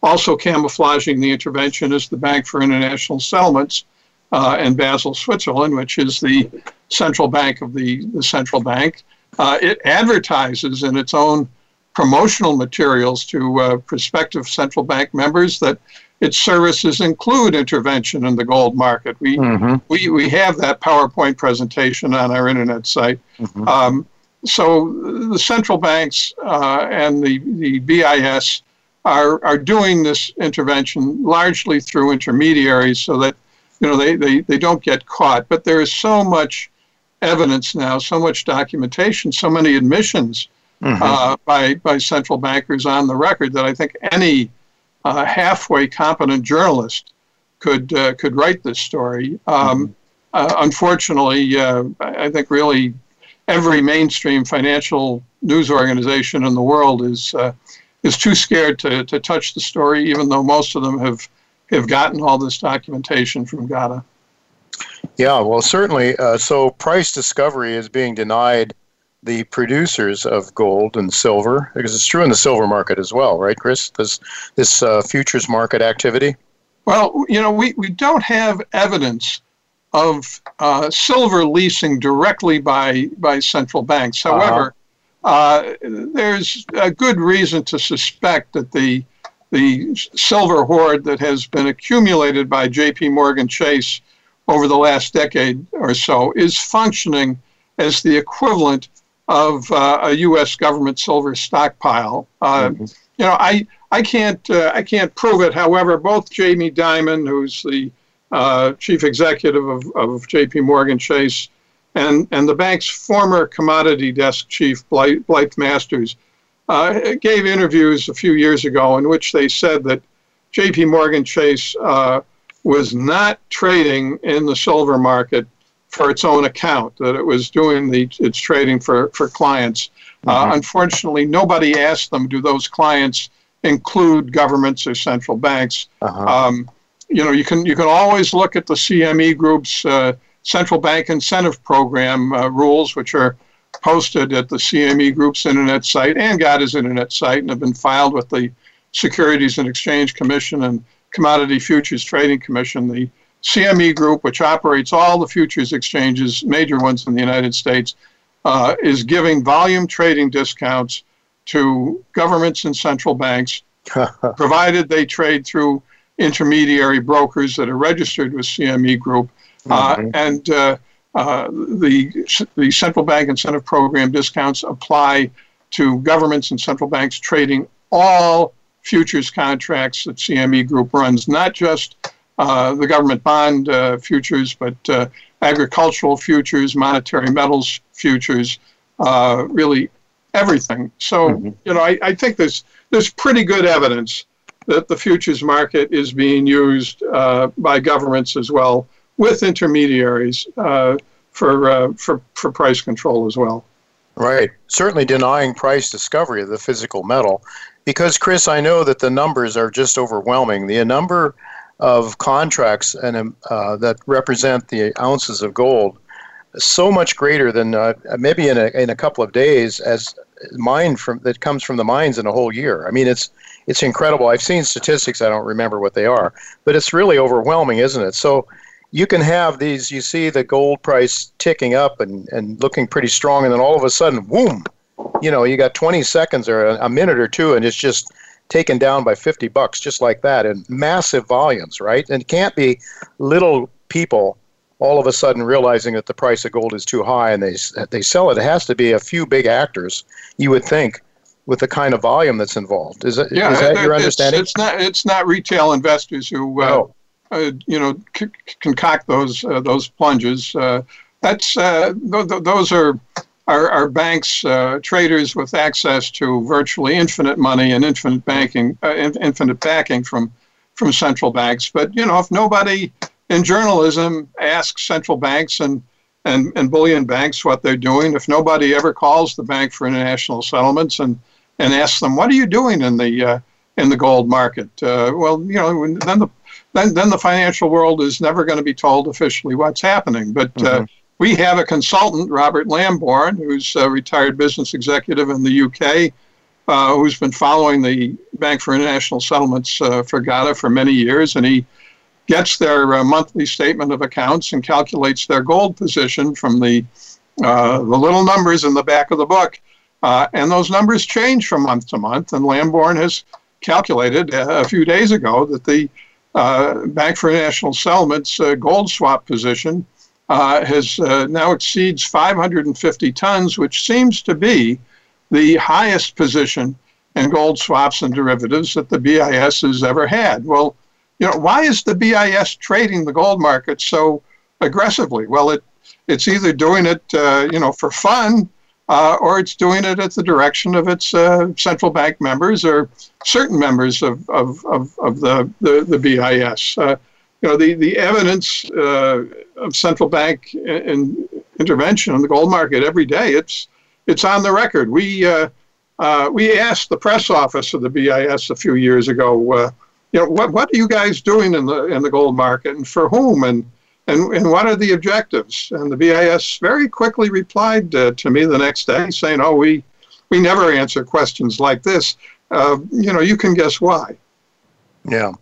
also camouflaging the intervention is the Bank for International Settlements, uh, in Basel, Switzerland, which is the central bank of the, the central bank. Uh, it advertises in its own promotional materials to uh, prospective central bank members that its services include intervention in the gold market. We, mm-hmm. we, we have that PowerPoint presentation on our internet site. Mm-hmm. Um, so the central banks uh, and the, the BIS are, are doing this intervention largely through intermediaries so that you know they, they, they don't get caught. But there is so much evidence now, so much documentation, so many admissions mm-hmm. uh, by by central bankers on the record that I think any uh, halfway competent journalist could uh, could write this story. Um, mm-hmm. Uh, unfortunately, uh, I think really every mainstream financial news organization in the world is uh, is too scared to, to touch the story, even though most of them have have gotten all this documentation from GATA. Yeah, well, certainly. Uh, so price discovery is being denied the producers of gold and silver, because it's true in the silver market as well, right, Chris? This this uh, futures market activity. Well, you know, we, we don't have evidence of uh, silver leasing directly by by central banks. Uh-huh. However, uh-huh. there's a good reason to suspect that the the silver hoard that has been accumulated by J.P. Morgan Chase over the last decade or so is functioning as the equivalent of uh, a U.S. government silver stockpile. Uh, mm-hmm. You know, I I can't uh, I can't prove it. However, both Jamie Dimon, who's the uh, chief executive of, of J.P. Morgan Chase, and and the bank's former commodity desk chief Blythe, Blythe Masters, uh, gave interviews a few years ago in which they said that J.P. Morgan Chase uh, was not trading in the silver market for its own account, that it was doing the, its trading for, for clients. Uh, mm-hmm. Unfortunately, nobody asked them, do those clients include governments or central banks? Uh-huh. Um, you know, you can, you can always look at the CME Group's uh, central bank incentive program uh, rules, which are posted at the CME Group's internet site and GATA's internet site and have been filed with the Securities and Exchange Commission and Commodity Futures Trading Commission. The CME Group, which operates all the futures exchanges, major ones in the United States, uh, is giving volume trading discounts to governments and central banks, [LAUGHS] provided they trade through intermediary brokers that are registered with CME Group. Uh, mm-hmm. And uh, uh, the, the central bank incentive program discounts apply to governments and central banks trading all futures contracts that CME Group runs, not just uh, the government bond uh, futures, but uh, agricultural futures, monetary metals futures, uh, really everything. So, mm-hmm. you know, I, I, think there's there's pretty good evidence that the futures market is being used uh, by governments as well with intermediaries for for for price control as well. Right. Certainly denying price discovery of the physical metal. Because, Chris, I know that the numbers are just overwhelming. The number of contracts and uh, that represent the ounces of gold so much greater than uh, maybe in a, in a couple of days as mine from that comes from the mines in a whole year. I mean, it's it's incredible. I've seen statistics. I don't remember what they are, but it's really overwhelming, isn't it? So you can have these. You see the gold price ticking up and and looking pretty strong, and then all of a sudden, boom! You know, you got 20 seconds or a, a minute or two, and it's just taken down by 50 bucks just like that in massive volumes, right? And it can't be little people all of a sudden realizing that the price of gold is too high and they they sell it. It has to be a few big actors, you would think, with the kind of volume that's involved. Is that, yeah, is that your understanding? It's, not it's not retail investors who uh, uh, you know c- concoct those uh, those plunges. Uh, that's uh, th- th- those are are, are banks uh, traders with access to virtually infinite money and infinite banking, uh, infinite backing from from central banks. But you know, if nobody in journalism ask central banks and and, and bullion banks what they're doing, if nobody ever calls the Bank for International Settlements and and asks them, what are you doing in the uh, in the gold market? Uh, well, you know, then the then, then the financial world is never going to be told officially what's happening. But uh, mm-hmm we have a consultant, Robert Lambourne, who's a retired business executive in the UK, uh, who's been following the Bank for International Settlements uh, for GATA for many years, and he gets their uh, monthly statement of accounts and calculates their gold position from the uh, the little numbers in the back of the book, uh, and those numbers change from month to month. And Lambourne has calculated uh, a few days ago that the Bank for International Settlements gold swap position uh, has uh, now exceeds 550 tons, which seems to be the highest position in gold swaps and derivatives that the BIS has ever had. Well, you know, why is the BIS trading the gold market so aggressively? Well, it it's either doing it, uh, you know, for fun, uh, or it's doing it at the direction of its uh, central bank members or certain members of, of, of, of the, the, the BIS. Uh, you know, the, the evidence uh, of central bank in, intervention in the gold market every day, it's, it's on the record. We, uh, uh, we asked the press office of the BIS a few years ago, you know, what, what are you guys doing in the, in the gold market and for whom? And, and, and what are the objectives? And the BIS very quickly replied uh, to me the next day saying, oh, we, we never answer questions like this. Uh, you know, you can guess why. Yeah.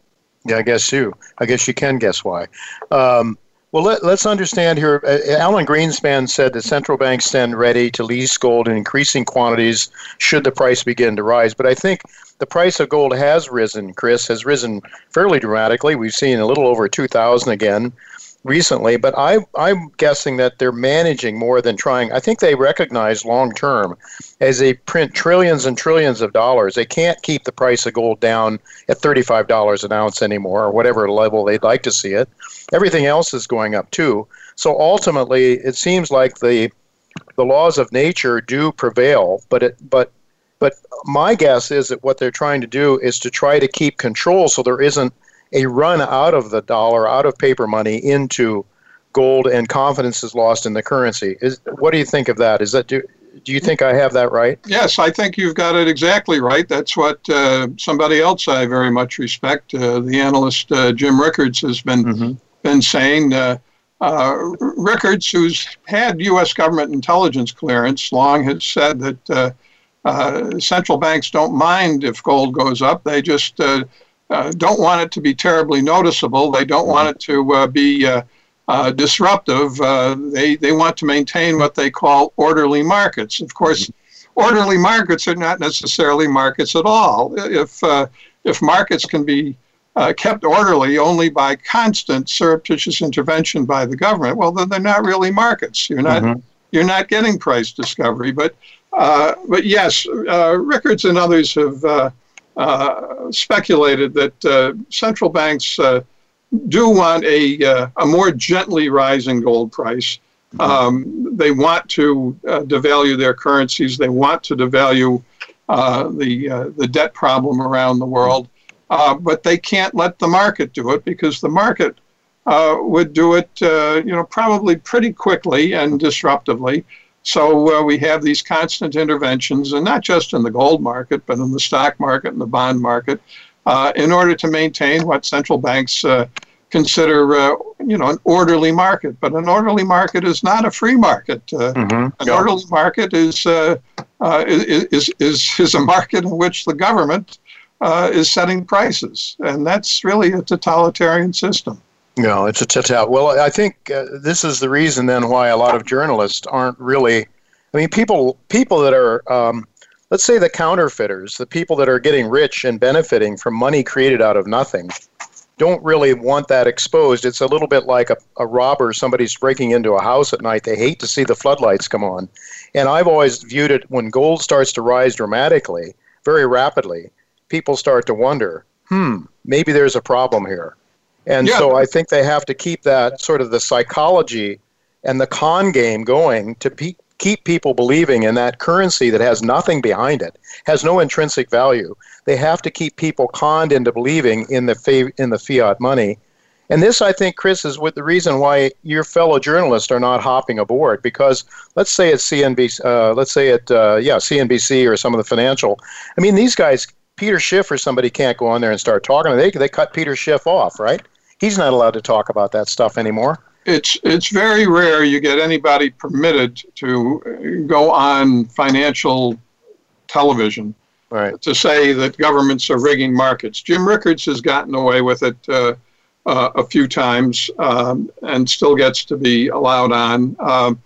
Yeah, I guess too. I guess you can guess why. Um, well, let, us understand here. Uh, Alan Greenspan said that central banks stand ready to lease gold in increasing quantities should the price begin to rise. But I think the price of gold has risen, Chris, has risen fairly dramatically. We've seen a little over 2,000 again recently, but I, I'm guessing that they're managing more than trying. I think they recognize long term as they print trillions and trillions of dollars, they can't keep the price of gold down at $35 an ounce anymore, or whatever level they'd like to see it. Everything else is going up too. So ultimately, it seems like the the laws of nature do prevail, but it but but my guess is that what they're trying to do is to try to keep control so there isn't a run out of the dollar, out of paper money into gold, and confidence is lost in the currency. Is what do you think of that? Is that do, do you think I have that right? Yes, I think you've got it exactly right. That's what uh, somebody else I very much respect, uh, the analyst uh, Jim Rickards, has been mm-hmm. been saying. Uh, uh, Rickards, who's had U.S. government intelligence clearance long, has said that uh, central banks don't mind if gold goes up. They just uh, don't want it to be terribly noticeable. They don't want it to uh, be uh, uh disruptive. Uh, they, they want to maintain what they call orderly markets. Of course, orderly markets are not necessarily markets at all. If, if markets can be kept orderly only by constant surreptitious intervention by the government, well, then they're not really markets. You're not, mm-hmm. you're not getting price discovery. But, but yes, Rickards and others have uh, speculated that uh, central banks uh, do want a, uh, a more gently rising gold price. Mm-hmm. Um, they want to uh, devalue their currencies. They want to devalue the, the debt problem around the world. but they can't let the market do it because the market would do it, you know, probably pretty quickly and disruptively. So uh, we have these constant interventions, and not just in the gold market, but in the stock market and the bond market, uh, in order to maintain what central banks uh, consider, uh, you know, an orderly market. But an orderly market is not a free market. Uh, mm-hmm. An orderly market is, uh, is, is, is a market in which the government is setting prices, and that's really a totalitarian system. No, it's a total. Well, I think uh, this is the reason then why a lot of journalists aren't really. I mean, people people that are, um, let's say, the counterfeiters, the people that are getting rich and benefiting from money created out of nothing, don't really want that exposed. It's a little bit like a, a robber, somebody's breaking into a house at night. They hate to see the floodlights come on. And I've always viewed it when gold starts to rise dramatically, very rapidly, people start to wonder, hmm, maybe there's a problem here. And yeah. so I think they have to keep that sort of the psychology and the con game going to pe- keep people believing in that currency that has nothing behind it, has no intrinsic value. They have to keep people conned into believing in the fa- in the fiat money. And this, I think, Chris, is what the reason why your fellow journalists are not hopping aboard. Because let's say it's CNBC, uh, let's say it, uh, yeah, CNBC or some of the financial. I mean, these guys, Peter Schiff or somebody can't go on there and start talking. They they cut Peter Schiff off, right? He's not allowed to talk about that stuff anymore. It's it's very rare you get anybody permitted to go on financial television right. to say that governments are rigging markets. Jim Rickards has gotten away with it uh, uh, a few times um, and still gets to be allowed on. Um,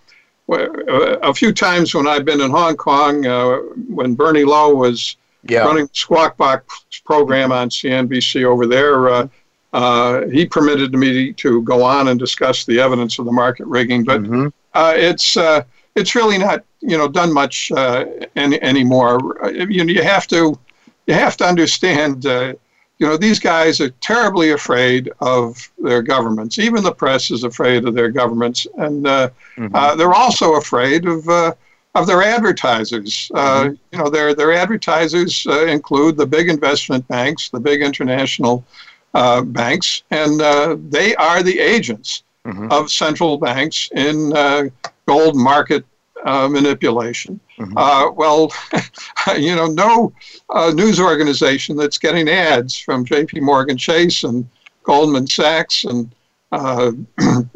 a few times when I've been in Hong Kong, uh, when Bernie Lo was yeah. running the Squawk Box program on CNBC over there, uh, uh, he permitted me to go on and discuss the evidence of the market rigging, but mm-hmm. uh, it's uh, it's really not you know done much uh, any, anymore. Uh, you know, you have to you have to understand. Uh, you know, these guys are terribly afraid of their governments. Even the press is afraid of their governments, and mm-hmm. they're also afraid of of their advertisers. Mm-hmm. you know, their their advertisers include the big investment banks, the big international uh, banks, and uh, they are the agents mm-hmm. of central banks in uh, gold market uh, manipulation. Mm-hmm. Uh, well, [LAUGHS] you know, no uh, news organization that's getting ads from J.P. Morgan Chase and Goldman Sachs and [CLEARS THROAT]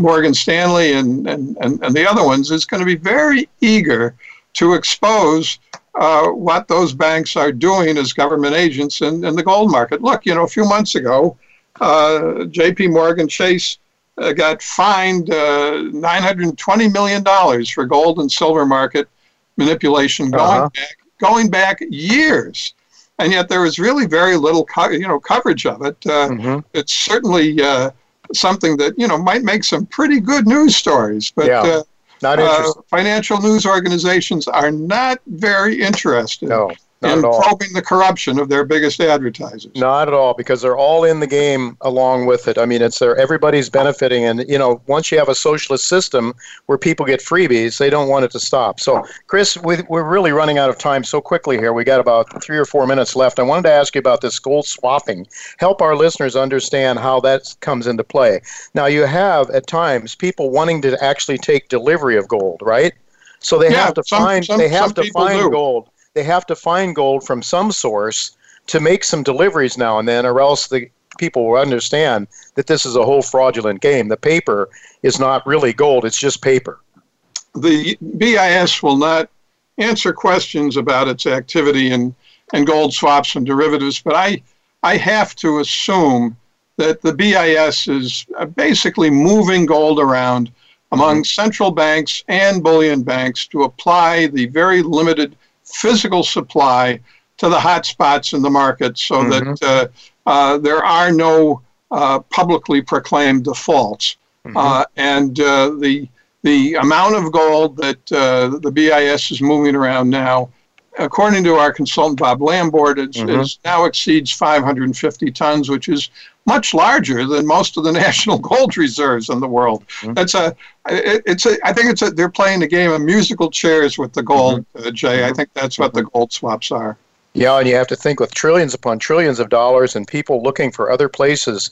Morgan Stanley and, and, and, and the other ones, is going to be very eager to expose uh, what those banks are doing as government agents in, in the gold market. Look, you know, a few months ago, uh, J.P. Morgan Chase uh, got fined uh, $920 million for gold and silver market manipulation going uh-huh. back going back years. And yet there was really very little, co- you know, coverage of it. Uh, mm-hmm. It's certainly uh, something that you know might make some pretty good news stories, but yeah. Uh, not uh, financial news organizations are not very interested no. Not in probing the corruption of their biggest advertisers. Not at all, because they're all in the game along with it. I mean, it's there. Everybody's benefiting, and you know, once you have a socialist system where people get freebies, they don't want it to stop. So, Chris, we, we're really running out of time so quickly here. We got about three or four minutes left. I wanted to ask you about this gold swapping. Help our listeners understand how that comes into play. Now, you have at times people wanting to actually take delivery of gold, right? So they yeah, have to some, find some, they have to find do. gold they have to find gold from some source to make some deliveries now and then, or else the people will understand that this is a whole fraudulent game. The paper is not really gold, it's just paper. The BIS will not answer questions about its activity in, in gold swaps and derivatives, but I, I have to assume that the BIS is basically moving gold around among mm-hmm. central banks and bullion banks to apply the very limited physical supply to the hot spots in the market so mm-hmm. that uh, uh, there are no uh, publicly proclaimed defaults. Mm-hmm. Uh, and uh, the, the amount of gold that uh, the BIS is moving around now, according to our consultant Bob Lambourne, is, mm-hmm. now exceeds 550 tons, which is much larger than most of the [LAUGHS] national gold reserves in the world. Mm-hmm. That's a, it, it's a, I think it's a, they're playing a game of musical chairs with the gold, mm-hmm. uh, Jay. Mm-hmm. I think that's what the mm-hmm. gold swaps are. Yeah, and you have to think with trillions upon trillions of dollars and people looking for other places,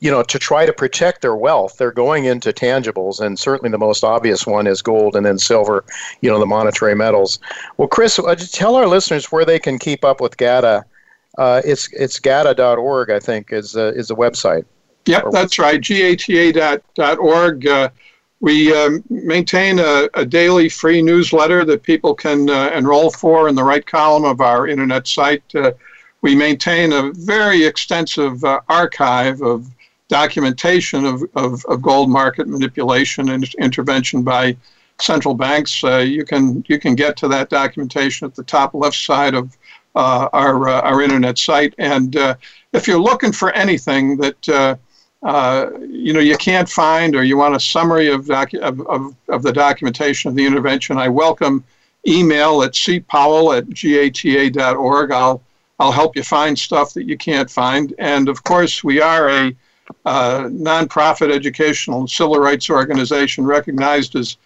you know, to try to protect their wealth, they're going into tangibles, and certainly the most obvious one is gold and then silver, you know, the monetary metals. Well, Chris, uh, tell our listeners where they can keep up with GATA uh, it's it's gata.org, I think, is uh, is the website. Yep, that's right. gata.org. Uh, we um, maintain a, a, daily free newsletter that people can uh, enroll for in the right column of our internet site. Uh, we maintain a very extensive uh, archive of documentation of, of, of, gold market manipulation and intervention by central banks. you can you can get to that documentation at the top left side of uh, our uh, our internet site. And uh, if you're looking for anything that you know you can't find, or you want a summary of, docu- of, of, of the documentation of the intervention, I welcome email at cpowell at gata.org. I'll I'll help you find stuff that you can't find. And of course, we are a uh, nonprofit educational and civil rights organization recognized as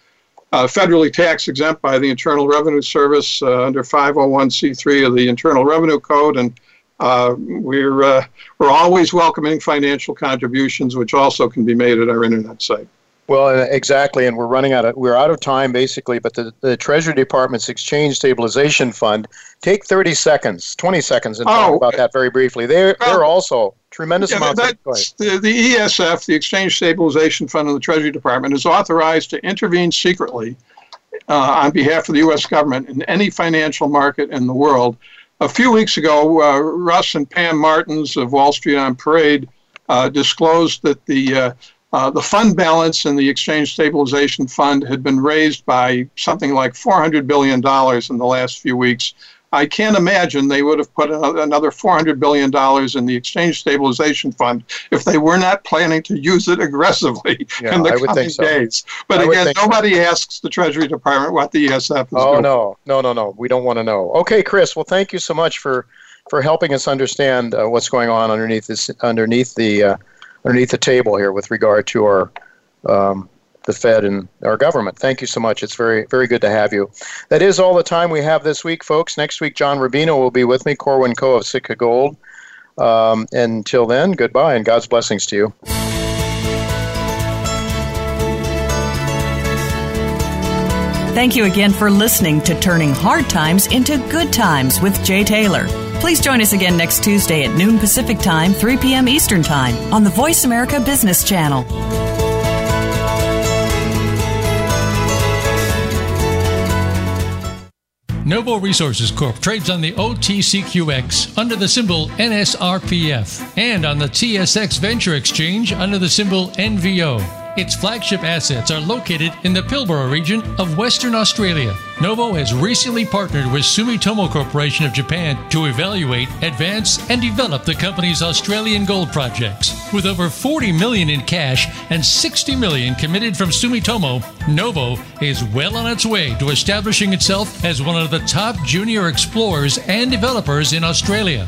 uh, federally tax exempt by the Internal Revenue Service uh, under 501c3 of the Internal Revenue Code, and uh, we're uh, we're always welcoming financial contributions, which also can be made at our internet site. Well, exactly, and we're running out of we're out of time basically. But the, the Treasury Department's Exchange Stabilization Fund, take thirty seconds, twenty seconds, and oh, talk about that very briefly. They're well, they're also tremendous yeah, amounts. Of, the, the ESF, the Exchange Stabilization Fund of the Treasury Department, is authorized to intervene secretly uh, on behalf of the U.S. government in any financial market in the world. A few weeks ago, uh, Russ and Pam Martens of Wall Street on Parade uh, disclosed that the uh, uh, the fund balance in the Exchange Stabilization Fund had been raised by something like $400 billion in the last few weeks. I can't imagine they would have put another $400 billion in the Exchange Stabilization Fund if they were not planning to use it aggressively [LAUGHS] yeah, in the I coming so. days. But I again, nobody so. asks the Treasury Department what the ESF is Oh, doing. no, no, no, no. We don't want to know. Okay, Chris, well, thank you so much for, for helping us understand uh, what's going on underneath, this, underneath the. Uh, underneath the table here with regard to our um, the Fed and our government. Thank you so much. It's very very good to have you. That is all the time we have this week, folks. Next week, John Rubino will be with me, Corwin Co. of Sitka Gold. Um, until then, goodbye and God's blessings to you. Thank you again for listening to Turning Hard Times into Good Times with Jay Taylor. Please join us again next Tuesday at noon Pacific Time, 3 p.m. Eastern Time on the Voice America Business Channel. Novo Resources Corp trades on the OTCQX under the symbol NSRPF and on the TSX Venture Exchange under the symbol NVO. Its flagship assets are located in the Pilbara region of Western Australia. Novo has recently partnered with Sumitomo Corporation of Japan to evaluate, advance, and develop the company's Australian gold projects. With over 40 million in cash and 60 million committed from Sumitomo, Novo is well on its way to establishing itself as one of the top junior explorers and developers in Australia.